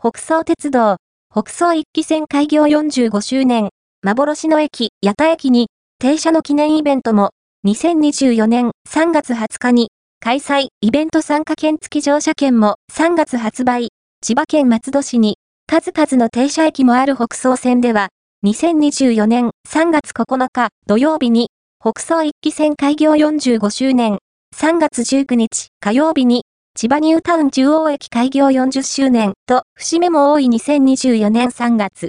北総鉄道、北総一期線開業45周年、幻の駅、八田駅に、停車の記念イベントも、2024年3月20日に、開催、イベント参加券付き乗車券も3月発売、千葉県松戸市に、数々の停車駅もある北総線では、2024年3月9日土曜日に、北総一期線開業45周年、3月19日火曜日に、千葉ニュータウン中央駅開業40周年と節目も多い2024年3月。